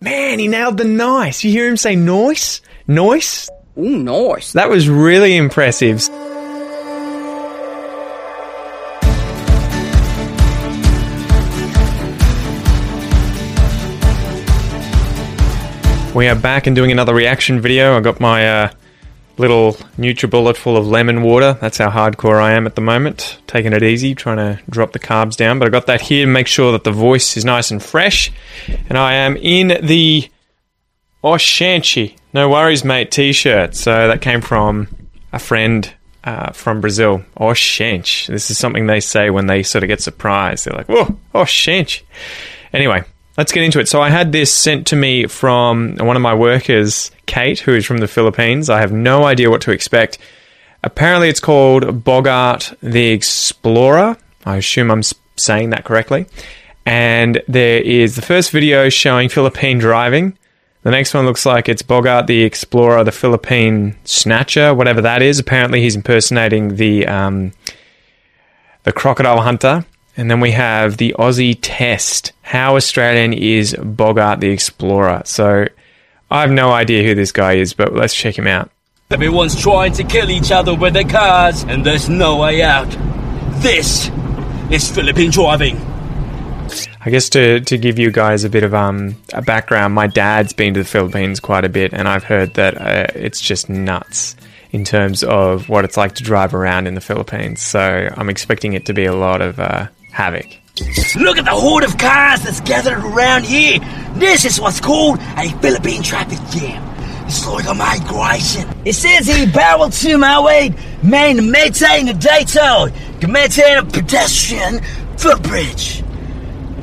Man, he nailed the nice. You hear him say noise? Noise? Ooh, nice. That was really impressive. We are back and doing another reaction video. I got my uh, little NutriBullet full of lemon water. That's how hardcore I am at the moment. Taking it easy, trying to drop the carbs down. But I got that here to make sure that the voice is nice and fresh. And I am in the Oxente. No worries, mate t-shirt. So that came from a friend uh, from Brazil. Oxente. This is something they say when they sort of get surprised. They're like, whoa, Oxente. Anyway, let's get into it. So I had this sent to me from one of my workers, Kate, who is from the Philippines. I have no idea what to expect. Apparently, it's called Bogart the Explorer. I assume I'm saying that correctly. And there is the first video showing Philippine driving. The next one looks like it's Bogart the Explorer, the Philippine Snatcher, whatever that is. Apparently, he's impersonating the um, the crocodile hunter. And then we have the Aussie test. How Australian is Bogart the Explorer? So I have no idea who this guy is, but let's check him out. Everyone's trying to kill each other with their cars, and there's no way out. This is Philippine driving. I guess to, to give you guys a bit of um, a background, my dad's been to the Philippines quite a bit, and I've heard that uh, it's just nuts in terms of what it's like to drive around in the Philippines. So I'm expecting it to be a lot of uh, havoc. Look at the horde of cars that's gathered around here. This is what's called a Philippine traffic jam. It's like a migration. It says here bawal tumawid main maintain the daytime, maintain a pedestrian footbridge.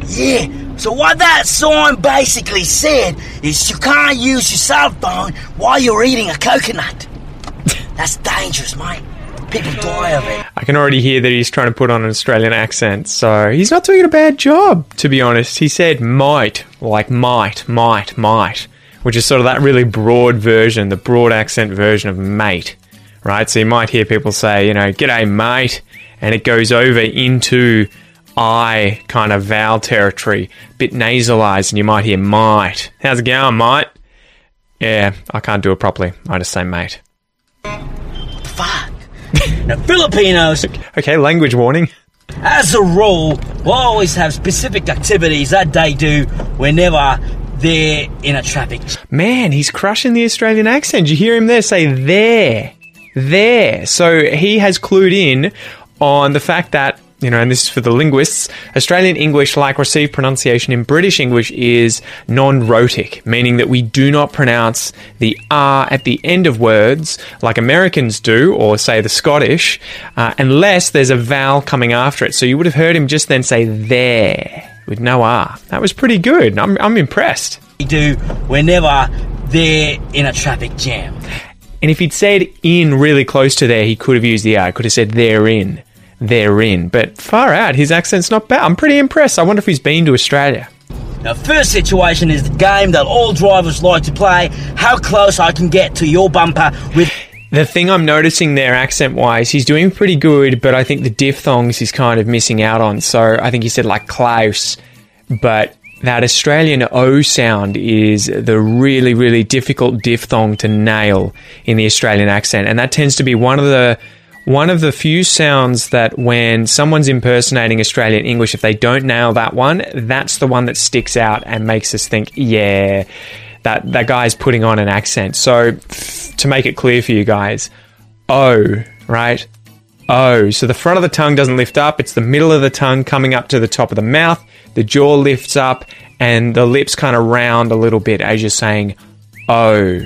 Yeah, so what that sign basically said is you can't use your cell phone while you're eating a coconut. That's dangerous, mate. People die of it. I can already hear that he's trying to put on an Australian accent, so he's not doing a bad job, to be honest. He said might, like might, might, might, which is sort of that really broad version, the broad accent version of mate, right? So you might hear people say, you know, g'day, mate, and it goes over into I kind of vowel territory, bit nasalized, and you might hear might. How's it going, mate? Yeah, I can't do it properly. I just say mate. What the Fuck. Now, Filipinos, Okay, language warning. as a rule, will always have specific activities that they do whenever they're in a traffic. Man, he's crushing the Australian accent. You hear him there say there, there. So he has clued in on the fact that, you know, and this is for the linguists, Australian English, like received pronunciation in British English, is non rhotic, meaning that we do not pronounce the R at the end of words like Americans do, or say the Scottish, uh, unless there's a vowel coming after it. So you would have heard him just then say there with no R. That was pretty good. I'm, I'm impressed. They do whenever they're in a traffic jam. And if he'd said in really close to there, he could have used the R. Could have said therein, therein. But far out, his accent's not bad. I'm pretty impressed. I wonder if he's been to Australia. Now, first situation is the game that all drivers like to play. How close I can get to your bumper with The thing I'm noticing there, accent wise, he's doing pretty good, but I think the diphthongs he's kind of missing out on. So I think he said like Klaus, but that Australian O sound is the really, really difficult diphthong to nail in the Australian accent. And that tends to be one of the one of the few sounds that when someone's impersonating Australian English, if they don't nail that one, that's the one that sticks out and makes us think, yeah, that, that guy's putting on an accent. So to make it clear for you guys, O, right? O. So the front of the tongue doesn't lift up, it's the middle of the tongue coming up to the top of the mouth, the jaw lifts up, and the lips kind of round a little bit as you're saying O.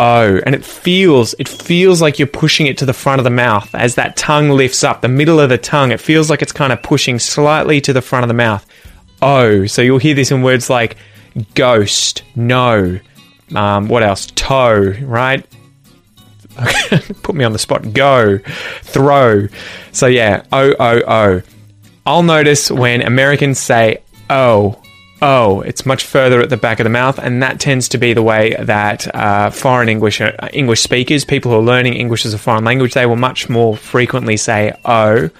O. And it feels it feels like you're pushing it to the front of the mouth as that tongue lifts up, the middle of the tongue, it feels like it's kind of pushing slightly to the front of the mouth. O. So you'll hear this in words like ghost, no, um, what else? Toe, right? Put me on the spot. Go, throw. So yeah, O O O. I'll notice when Americans say oh, oh, it's much further at the back of the mouth, and that tends to be the way that uh, foreign English uh, English speakers, people who are learning English as a foreign language, they will much more frequently say oh,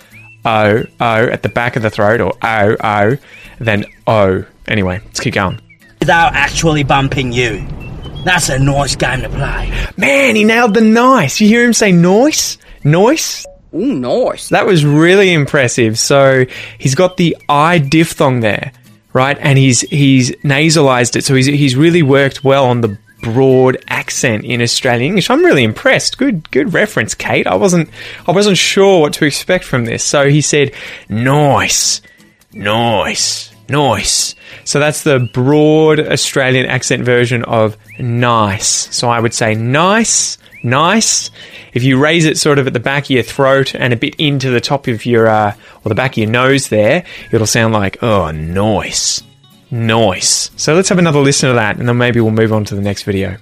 oh, oh at the back of the throat or oh, oh than oh. Anyway, let's keep going. without actually bumping you. That's a nice game to play. Man, he nailed the nice. You hear him say noise? Noise? Ooh, nice. That was really impressive. So he's got the I diphthong there, right? And he's he's nasalized it. So he's he's really worked well on the broad accent in Australian English. I'm really impressed. Good good reference, Kate. I wasn't I wasn't sure what to expect from this. So he said nice. Nice. Nice. So that's the broad Australian accent version of nice. So I would say nice, nice. If you raise it sort of at the back of your throat and a bit into the top of your, uh, or the back of your nose there, it'll sound like, oh, nice. Nice. So let's have another listen to that and then maybe we'll move on to the next video.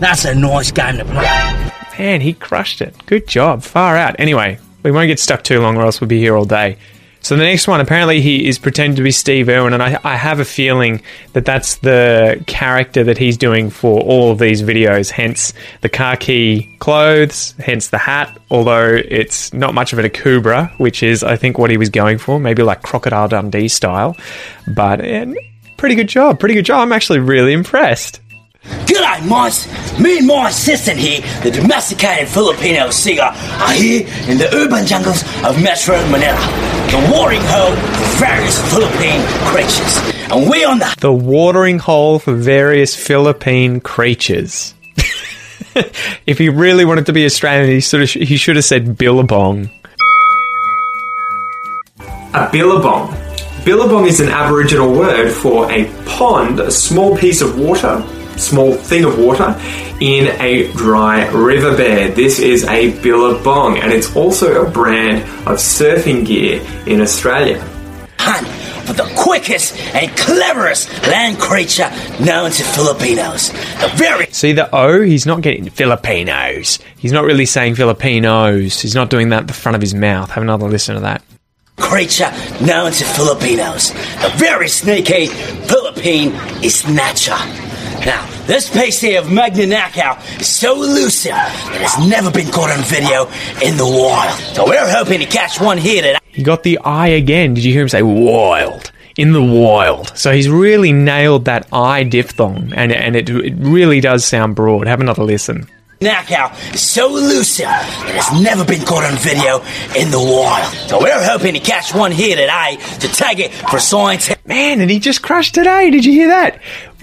That's a nice game to play. Man, he crushed it. Good job. Far out. Anyway, we won't get stuck too long or else we'll be here all day. So the next one, apparently he is pretending to be Steve Irwin, and I, I, have a feeling that that's the character that he's doing for all of these videos. Hence the khaki clothes, hence the hat. Although it's not much of a Kubra, which is I think what he was going for, maybe like Crocodile Dundee style. But eh, pretty good job, pretty good job. I'm actually really impressed. G'day, mice! Me and my assistant here, the domesticated Filipino singer, are here in the urban jungles of Metro Manila, the watering hole for various Philippine creatures. And we're on the... The watering hole for various Philippine creatures. if he really wanted to be Australian, he, sort of sh- he should have said billabong. A billabong. Billabong is an Aboriginal word for a pond, a small piece of water small thing of water in a dry riverbed. This is a billabong and it's also a brand of surfing gear in Australia. Hunt for the quickest and cleverest land creature known to Filipinos. The very See the O, he's not getting Filipinos. He's not really saying Filipinos. He's not doing that at the front of his mouth. Have another listen to that creature known to Filipinos. The very sneaky Philippine snatcher. Now, this here of Magnanakaw is so elusive that it's never been caught on video in the wild. So we're hoping to catch one here today. He got the I again. Did you hear him say wild? In the wild. So he's really nailed that I diphthong, and, and it, it really does sound broad. Have another listen. Nakau is so elusive that has never been caught on video in the wild. So we're hoping to catch one here today to tag it for science. Man, and he just crushed today. Did you hear that?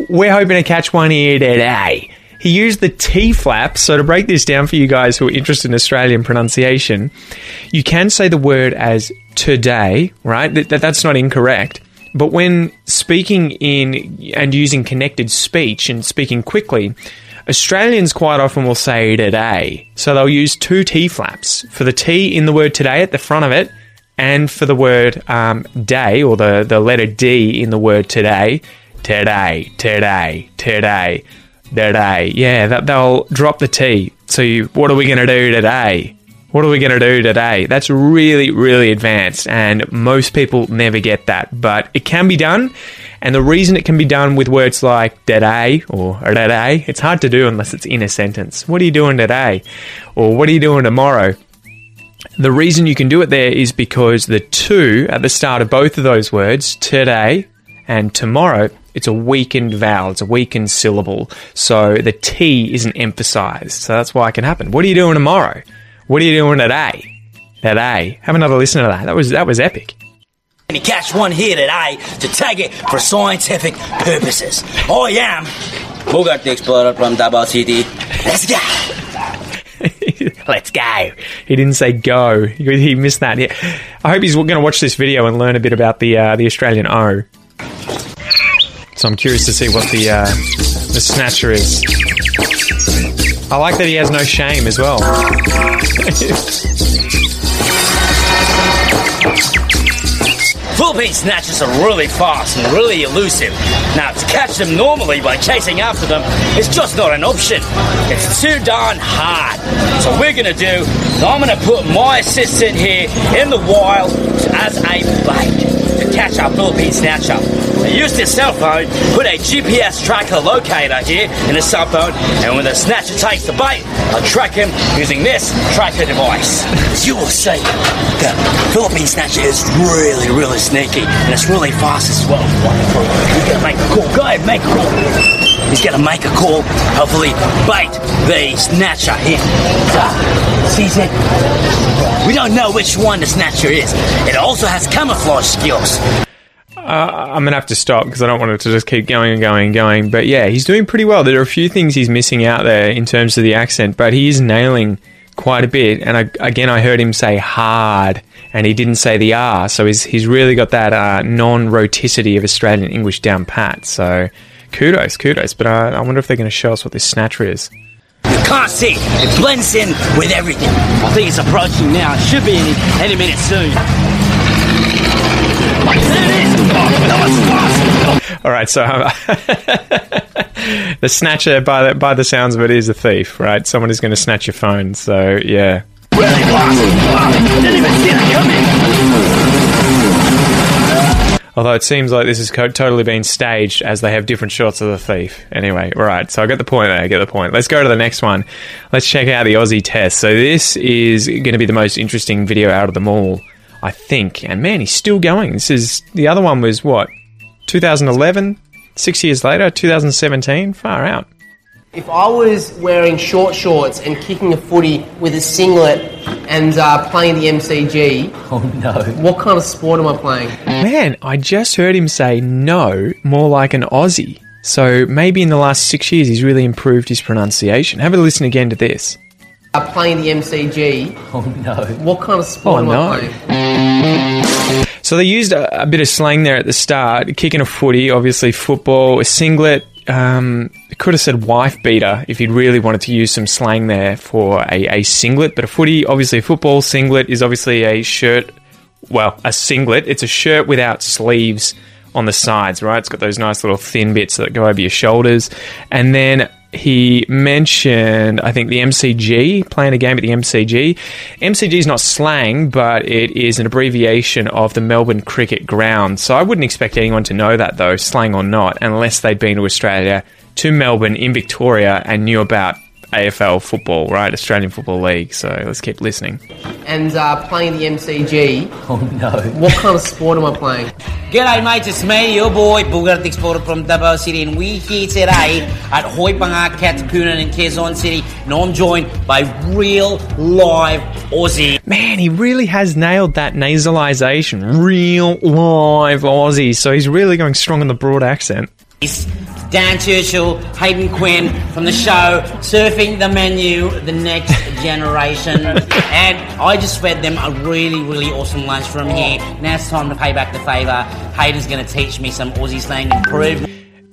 We're hoping to catch one here today. He used the T flap. So to break this down for you guys who are interested in Australian pronunciation, you can say the word as today, right? That, that's not incorrect. But when speaking in and using connected speech and speaking quickly, Australians quite often will say today. So they'll use two T flaps for the T in the word today at the front of it and for the word um, day or the, the letter D in the word today. Today, today, today, today. Yeah, that, they'll drop the T. So you, what are we going to do today? What are we going to do today? That's really, really advanced, and most people never get that, but it can be done. And the reason it can be done with words like today or today, it's hard to do unless it's in a sentence. What are you doing today? Or what are you doing tomorrow? The reason you can do it there is because the two at the start of both of those words, today and tomorrow, it's a weakened vowel, it's a weakened syllable. So the T isn't emphasized. So that's why it can happen. What are you doing tomorrow? What are you doing today? Today. Have another listen to that. That was that was epic. And you catch one here today to tag it for scientific purposes. I am Bogart the Explorer from Davao City. Let's go. Let's go. He didn't say go. He missed that. I hope he's going to watch this video and learn a bit about the uh, the Australian O. So I'm curious to see what the uh, the snatcher is. I like that he has no shame as well. Philippine snatchers are really fast and really elusive. Now, to catch them normally by chasing after them is just not an option. It's too darn hard. So we're gonna do I'm gonna put my assistant here in the wild as a bait. Catch our Philippine snatcher. I used his cell phone, put a GPS tracker locator here in his cell phone, and when the snatcher takes the bait, I'll track him using this tracker device. As you will see, the Philippine snatcher is really, really sneaky, and it's really fast as well. He's gonna make a call. Go ahead, make a call. He's gonna make a call, hopefully bait the snatcher here. So, sees it. We don't know which one the snatcher is. It also has camouflage skills. I'm gonna have to stop because I don't want it to just keep going and going and going. But yeah, he's doing pretty well. There are a few things he's missing out there in terms of the accent, but he is nailing quite a bit. And I, again, I heard him say hard, and he didn't say the R, so he's he's really got that uh, non-rhoticity of Australian English down pat. So kudos, kudos. But uh, I wonder if they're going to show us what this snatcher is. You can't see. It blends in with everything. I think it's approaching now. It should be any, any minute soon. Right, so the snatcher, by the, by the sounds of it, is a thief, right? Someone is going to snatch your phone. So yeah. Although it seems like this has co- totally been staged as they have different shots of the thief. Anyway, right. So I get the point there. I get the point. Let's go to the next one. Let's check out the Aussie test. So this is going to be the most interesting video out of them all, I think. And man, he's still going. This is the other one was what 2011. Six years later, 2017. Far out. If I was wearing short shorts and kicking a footy with a singlet and uh, playing the MCG, Oh no. what kind of sport am I playing? Man, I just heard him say no, more like an Aussie. So maybe in the last six years he's really improved his pronunciation. Have a listen again to this. Uh, playing the MCG, Oh no. what kind of sport Oh, am no. I playing? So they used a, a bit of slang there at the start, kicking a footy, obviously football, a singlet. Um, could have said wife beater if you'd really wanted to use some slang there for a, a singlet. But a footy, obviously a football singlet is obviously a shirt. Well, a singlet. It's a shirt without sleeves on the sides, right? It's got those nice little thin bits that go over your shoulders. And then he mentioned, I think, the MCG, playing a game at the MCG. MCG is not slang, but it is an abbreviation of the Melbourne Cricket Ground. So I wouldn't expect anyone to know that, though, slang or not, unless they'd been to Australia, to Melbourne in Victoria, and knew about AFL football, right? Australian Football League. So let's keep listening. And uh, playing the MCG, Oh no. what kind of sport am I playing? G'day mates, it's me, your boy, Bogart Explorer from Davao City, and we're here today at Hoi Panga, Katipunan and Quezon City, and I'm joined by real live Aussie. Man, he really has nailed that nasalization. Real live Aussie. So he's really going strong on the broad accent. Dan Churchill, Hayden Quinn from the show, Surfing the Menu, The Next Generation. and I just fed them a really, really awesome lunch from here. Now it's time to pay back the favour. Hayden's going to teach me some Aussie slang and prove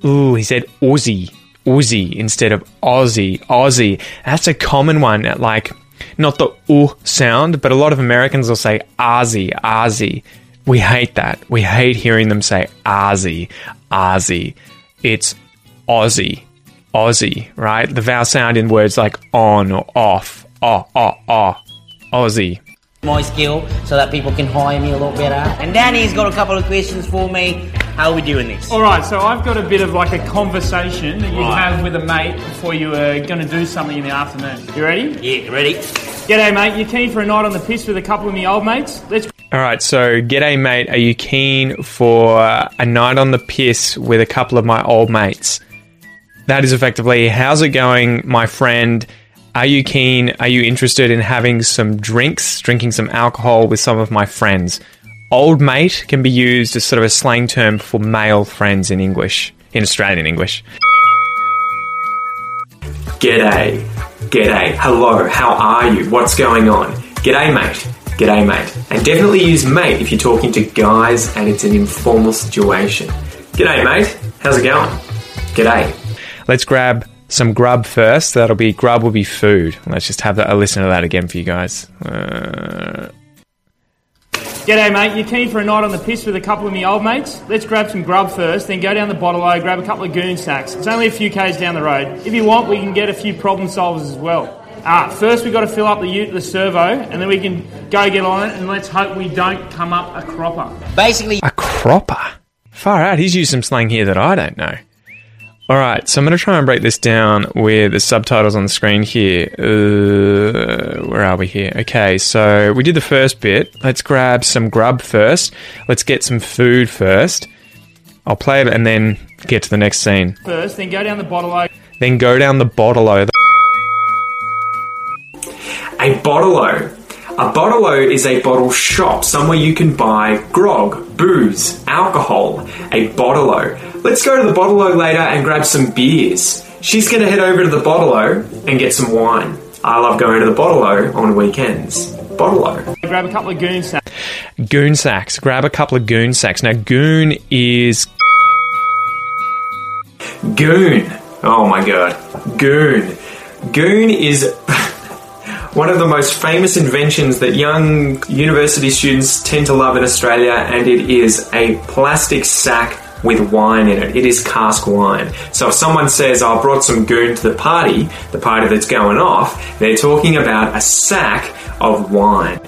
Ooh, he said Aussie. Aussie instead of Aussie. Aussie. That's a common one. At Like, not the U sound, but a lot of Americans will say Aussie, Aussie. We hate that. We hate hearing them say Aussie, Aussie. It's Aussie, Aussie, right? The vowel sound in words like on or off, oh, oh, oh, Aussie. my skill so that people can hire me a lot better. And Danny's got a couple of questions for me. How are we doing this? All right, so I've got a bit of like a conversation that you Right. have with a mate before you are going to do something in the afternoon. You ready? Yeah, ready? G'day, mate. You keen for a night on the piss with a couple of me old mates? Let's All right, so g'day, mate. Are you keen for a night on the piss with a couple of my old mates? That is effectively, how's it going, my friend? Are you keen? Are you interested in having some drinks, drinking some alcohol with some of my friends? Old mate can be used as sort of a slang term for male friends in English, in Australian English. G'day. G'day. Hello. How are you? What's going on? G'day, mate. G'day, mate. And definitely use mate if you're talking to guys and it's an informal situation. G'day, mate. How's it going? G'day. Let's grab some grub first. That'll be grub will be food. Let's just have a listen to that again for you guys. Uh, G'day, mate. You keen for a night on the piss with a couple of me old mates? Let's grab some grub first, then go down the bottle O, grab a couple of goon sacks. It's only a few k's down the road. If you want, we can get a few problem solvers as well. Ah, first we've got to fill up the ute, the servo, and then we can go get on it, and let's hope we don't come up a cropper. Basically, a cropper. Far out. He's used some slang here that I don't know. All right, so I'm going to try and break this down with the subtitles on the screen here. Uh, where are we here? Okay, so we did the first bit. Let's grab some grub first. Let's get some food first. I'll play it and then get to the next scene. First, then go down the bottle o. Then go down the bottle o. A bottle-o. A bottle-o is a bottle shop, somewhere you can buy grog, booze, alcohol. A bottle-o. Let's go to the bottle-o later and grab some beers. She's going to head over to the bottle-o and get some wine. I love going to the bottle-o on weekends. Bottle-o. Grab a couple of goon sacks. Goon sacks. Grab a couple of goon sacks. Now, goon is Goon. Oh my god. Goon. Goon is one of the most famous inventions that young university students tend to love in Australia, and it is a plastic sack with wine in it. It is cask wine. So if someone says, oh, I brought some goon to the party, the party that's going off, they're talking about a sack of wine.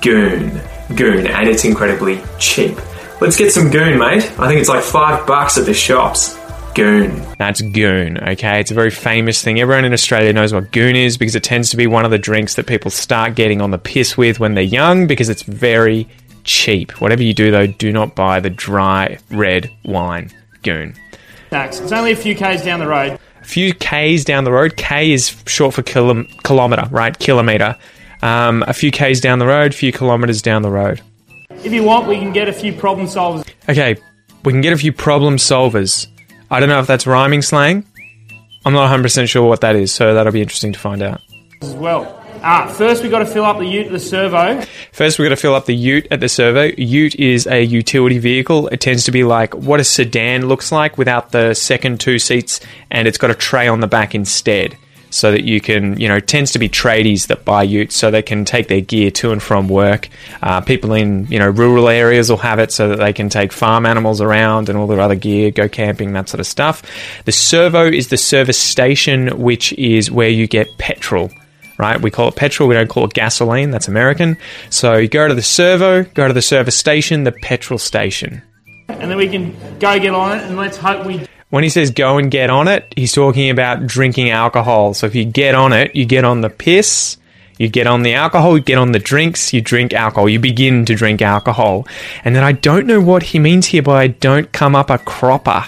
Goon. Goon. And it's incredibly cheap. Let's get some goon, mate. I think it's like five bucks at the shops. Goon. That's goon, okay? It's a very famous thing. Everyone in Australia knows what goon is because it tends to be one of the drinks that people start getting on the piss with when they're young because it's very cheap. Whatever you do, though, do not buy the dry red wine. Goon. Sacks. It's only a few k's down the road. A few K's down the road. K is short for kilo- kilometre, right? Kilometre. Um, a few K's down the road, a few kilometres down the road. If you want, we can get a few problem solvers Okay, we can get a few problem solvers. I don't know if that's rhyming slang. I'm not 100% sure what that is, so that'll be interesting to find out. as well. Ah, first we've got to fill up the ute at the servo. First, we're going to fill up the ute at the servo. Ute is a utility vehicle. It tends to be like what a sedan looks like without the second two seats, and it's got a tray on the back instead. So that you can, you know, tends to be tradies that buy utes so they can take their gear to and from work. Uh, people in, you know, rural areas will have it so that they can take farm animals around and all their other gear, go camping, that sort of stuff. The servo is the service station, which is where you get petrol right? We call it petrol, we don't call it gasoline, that's American. So you go to the servo, go to the service station, the petrol station. And then we can go get on it and let's hope we When he says go and get on it, he's talking about drinking alcohol. So if you get on it, you get on the piss, you get on the alcohol, you get on the drinks, you drink alcohol, you begin to drink alcohol. And then I don't know what he means here by don't come up a cropper.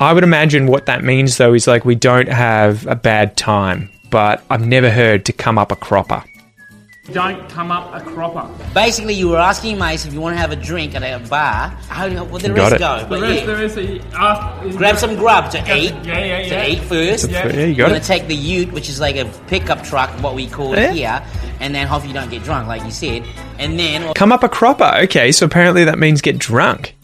I would imagine what that means though is like we don't have a bad time, but I've never heard to come up a cropper. Don't come up a cropper. Basically, you were asking mates if you want to have a drink at a bar. How do you, well, the Got rest it. go? The But rest, yeah. the rest, he asked, uh, Grab some grub to eat. Yeah, yeah, yeah. To eat first. Yeah. Yeah, you You're got gonna take the ute, which is like a pickup truck, what we call Yeah. it here, and then hopefully you don't get drunk, like you said. And then Come up a cropper. Okay, so apparently that means get drunk.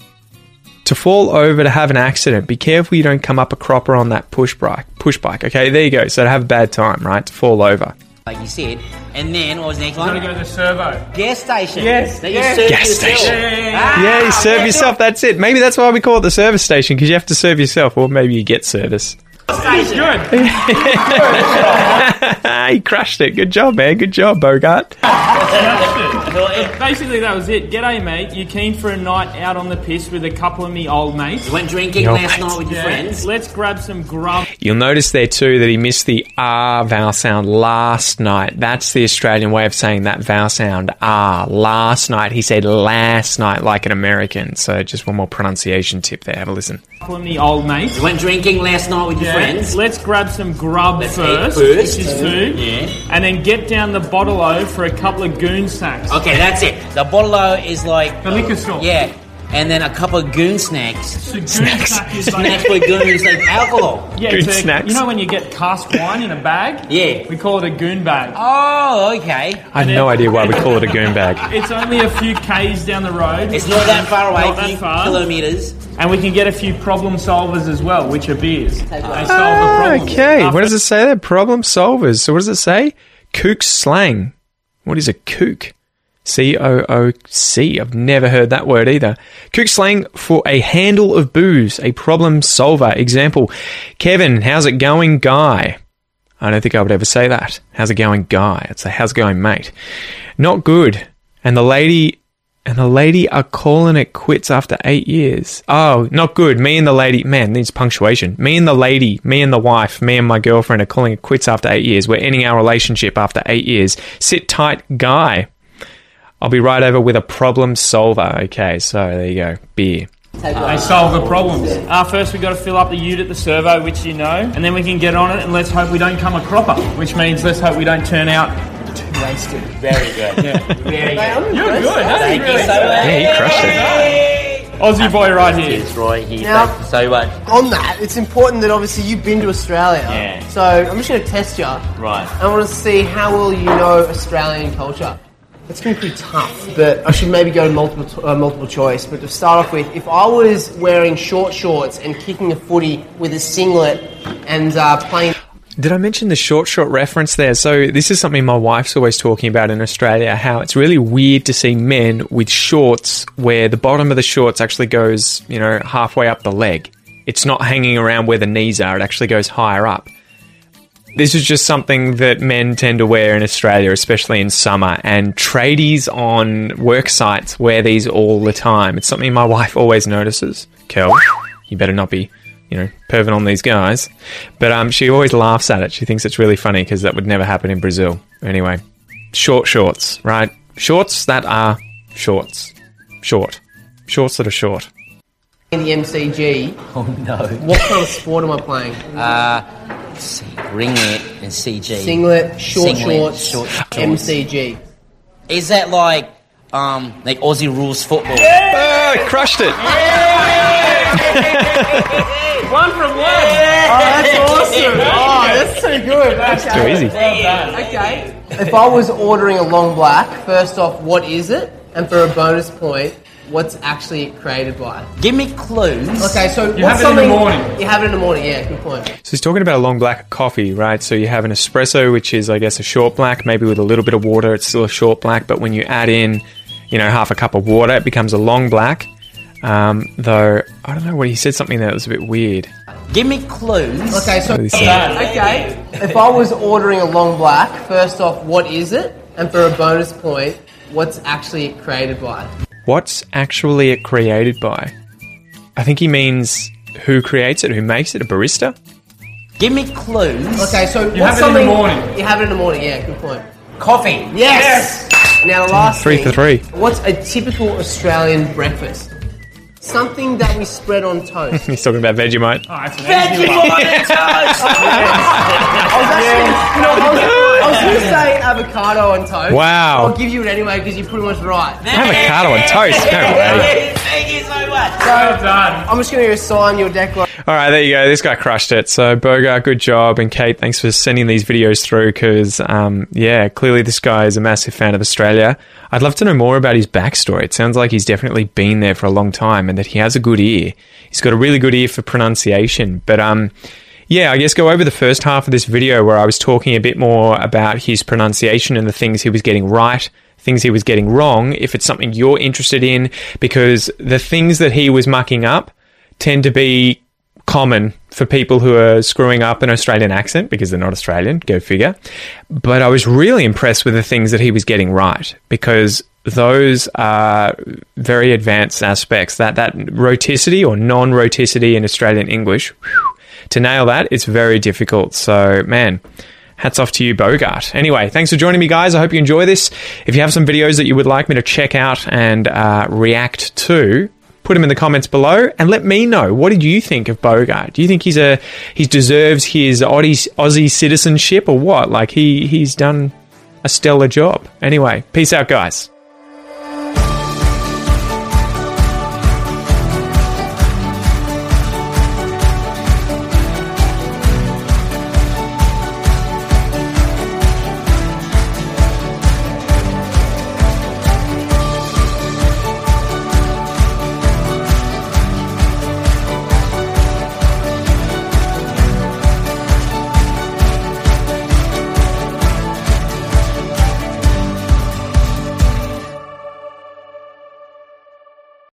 To fall over to have an accident, be careful you don't come up a cropper on that push bike. Push bike. Okay, there you go. So to have a bad time, right? To fall over. Like you said. And then what was the next Gotta one? go to the servo. Gas station. Yes, That yes. you serve Gas yourself. station. Yeah, yeah, yeah. Ah, Yeah, you serve that's yourself. That's it. Maybe that's why we call it the service station because you have to serve yourself, or maybe you get service. He's good. You crushed it. Good job, man. Good job, Bogart. Basically, that was it. G'day, mate. You keen for a night out on the piss with a couple of me old mates? You went drinking Yo, last night with your Yeah. friends. Let's grab some grub. You'll notice there too that he missed the R vowel sound last night. That's the Australian way of saying that vowel sound R. Last night. He said last night like an American. So just one more pronunciation tip there. Have a listen. couple of me old mates. You went drinking last night with your friends. Let's grab some grub Let's first, eat first. which is food, Yeah. and then get down the bottle o for a couple of goon sacks. Okay, that's it. The bottle is like The liquor store. yeah, and then a couple of goon snacks. So goon Snacks. sack is Snacks like, for goon is like alcohol. yeah, Goon it's a- snacks. You know when you get cask wine in a bag? Yeah. We call it a goon bag. Oh, okay. I have no idea why we call it a goon bag. It's only a few k's down the road. It's not that far away, Not that far. kilometers. and we can get a few problem solvers as well, which are beers. They solve the problem. okay. What does it say there? Problem solvers. So what does it say? Kook slang. What is a kook? C O O C. I've never heard that word either. Kook slang for a handle of booze, a problem solver. Example Kevin, how's it going, guy? I don't think I would ever say that. How's it going, guy? I'd say, how's it going, mate? Not good. And the lady and the lady are calling it quits after eight years. Oh, not good. Me and the lady, man, needs punctuation. Me and the lady, me and the wife, me and my girlfriend are calling it quits after eight years. We're ending our relationship after eight years. Sit tight, guy. I'll be right over with a problem solver. Okay, so there you go. Beer. They solve the problems. Uh, first, we've got to fill up the ute at the servo, which you know, and then we can get on it and let's hope we don't come a cropper, which means let's hope we don't turn out too wasted. Very good. Yeah. Very good. You're good, huh? Thank you so much. Yeah, he crushed it. Aussie boy right here. It's Roy here. Now- Thank you so much. On that, it's important that obviously you've been to Australia. Yeah. So I'm just going to test you. Right. I want to see how well you know Australian culture. It's going to be tough, but I should maybe go multiple uh, multiple choice. But to start off with, if I was wearing short shorts and kicking a footy with a singlet and uh, playing Did I mention the short, short reference there? So, this is something my wife's always talking about in Australia how it's really weird to see men with shorts where the bottom of the shorts actually goes, you know, halfway up the leg. It's not hanging around where the knees are, it actually goes higher up. This is just something that men tend to wear in Australia, especially in summer, and tradies on work sites wear these all the time. It's something my wife always notices. Kel, you better not be, you know, perving on these guys. But um, she always laughs at it. She thinks it's really funny because that would never happen in Brazil. Anyway, short shorts, right? Shorts that are shorts. Short. Shorts that are short. In the MCG, Oh no. what kind of sport am I playing? See, ringlet and CG. Singlet, short Singlet, shorts, short shorts. MCG. Is that like um like Aussie rules football? Oh, crushed it! One from one. Oh, that's awesome! Oh, that's so good. That's too Okay. easy. Okay. If I was ordering a long black, first off, what is it? And for a bonus point, what's actually created by? Give me clues. Okay, so You what's have it in the morning. You have it in the morning. Yeah, good point. So he's talking about a long black coffee, right? So you have an espresso, which is, I guess, a short black, maybe with a little bit of water. It's still a short black, but when you add in, you know, half a cup of water, it becomes a long black. Um, though I don't know what he said something that was a bit weird. Give me clues. Okay, so What did he say? okay, if I was ordering a long black, first off, what is it? And for a bonus point, what's actually created by? What's actually it created by? I think he means who creates it, who makes it, a barista. Give me clues. Okay, so You have it in the morning. You have it in the morning. Yeah, good point. Coffee. Yes. Now the last Three thing, for three. What's a typical Australian breakfast? Something that we spread on toast. He's talking about Vegemite. Oh, that's an Thank easy you one. for the toast. I was actually, you know, I was, I was going to say avocado on toast. Wow. I'll give you it anyway because you're pretty much right. Avocado on toast. No way. Thank you so much. Well done. I'm just going to assign your declaration. All right, there you go. This guy crushed it. So, Bogart, good job. And Kate, thanks for sending these videos through because, um, yeah, clearly this guy is a massive fan of Australia. I'd love to know more about his backstory. It sounds like he's definitely been there for a long time and that he has a good ear. He's got a really good ear for pronunciation. But, um, yeah, I guess go over the first half of this video where I was talking a bit more about his pronunciation and the things he was getting right, things he was getting wrong, if it's something you're interested in, because the things that he was mucking up tend to be common for people who are screwing up an Australian accent because they're not Australian, go figure. But I was really impressed with the things that he was getting right because those are very advanced aspects. That that rhoticity or non-rhoticity in Australian English, whew, to nail that, it's very difficult. So, man, hats off to you, Bogart. Anyway, thanks for joining me, guys. I hope you enjoy this. If you have some videos that you would like me to check out and uh, react to, put them in the comments below and let me know what did you think of Bogart? Do you think he's a he deserves his Aussie, Aussie citizenship or what? Like he he's done a stellar job. Anyway, peace out, guys.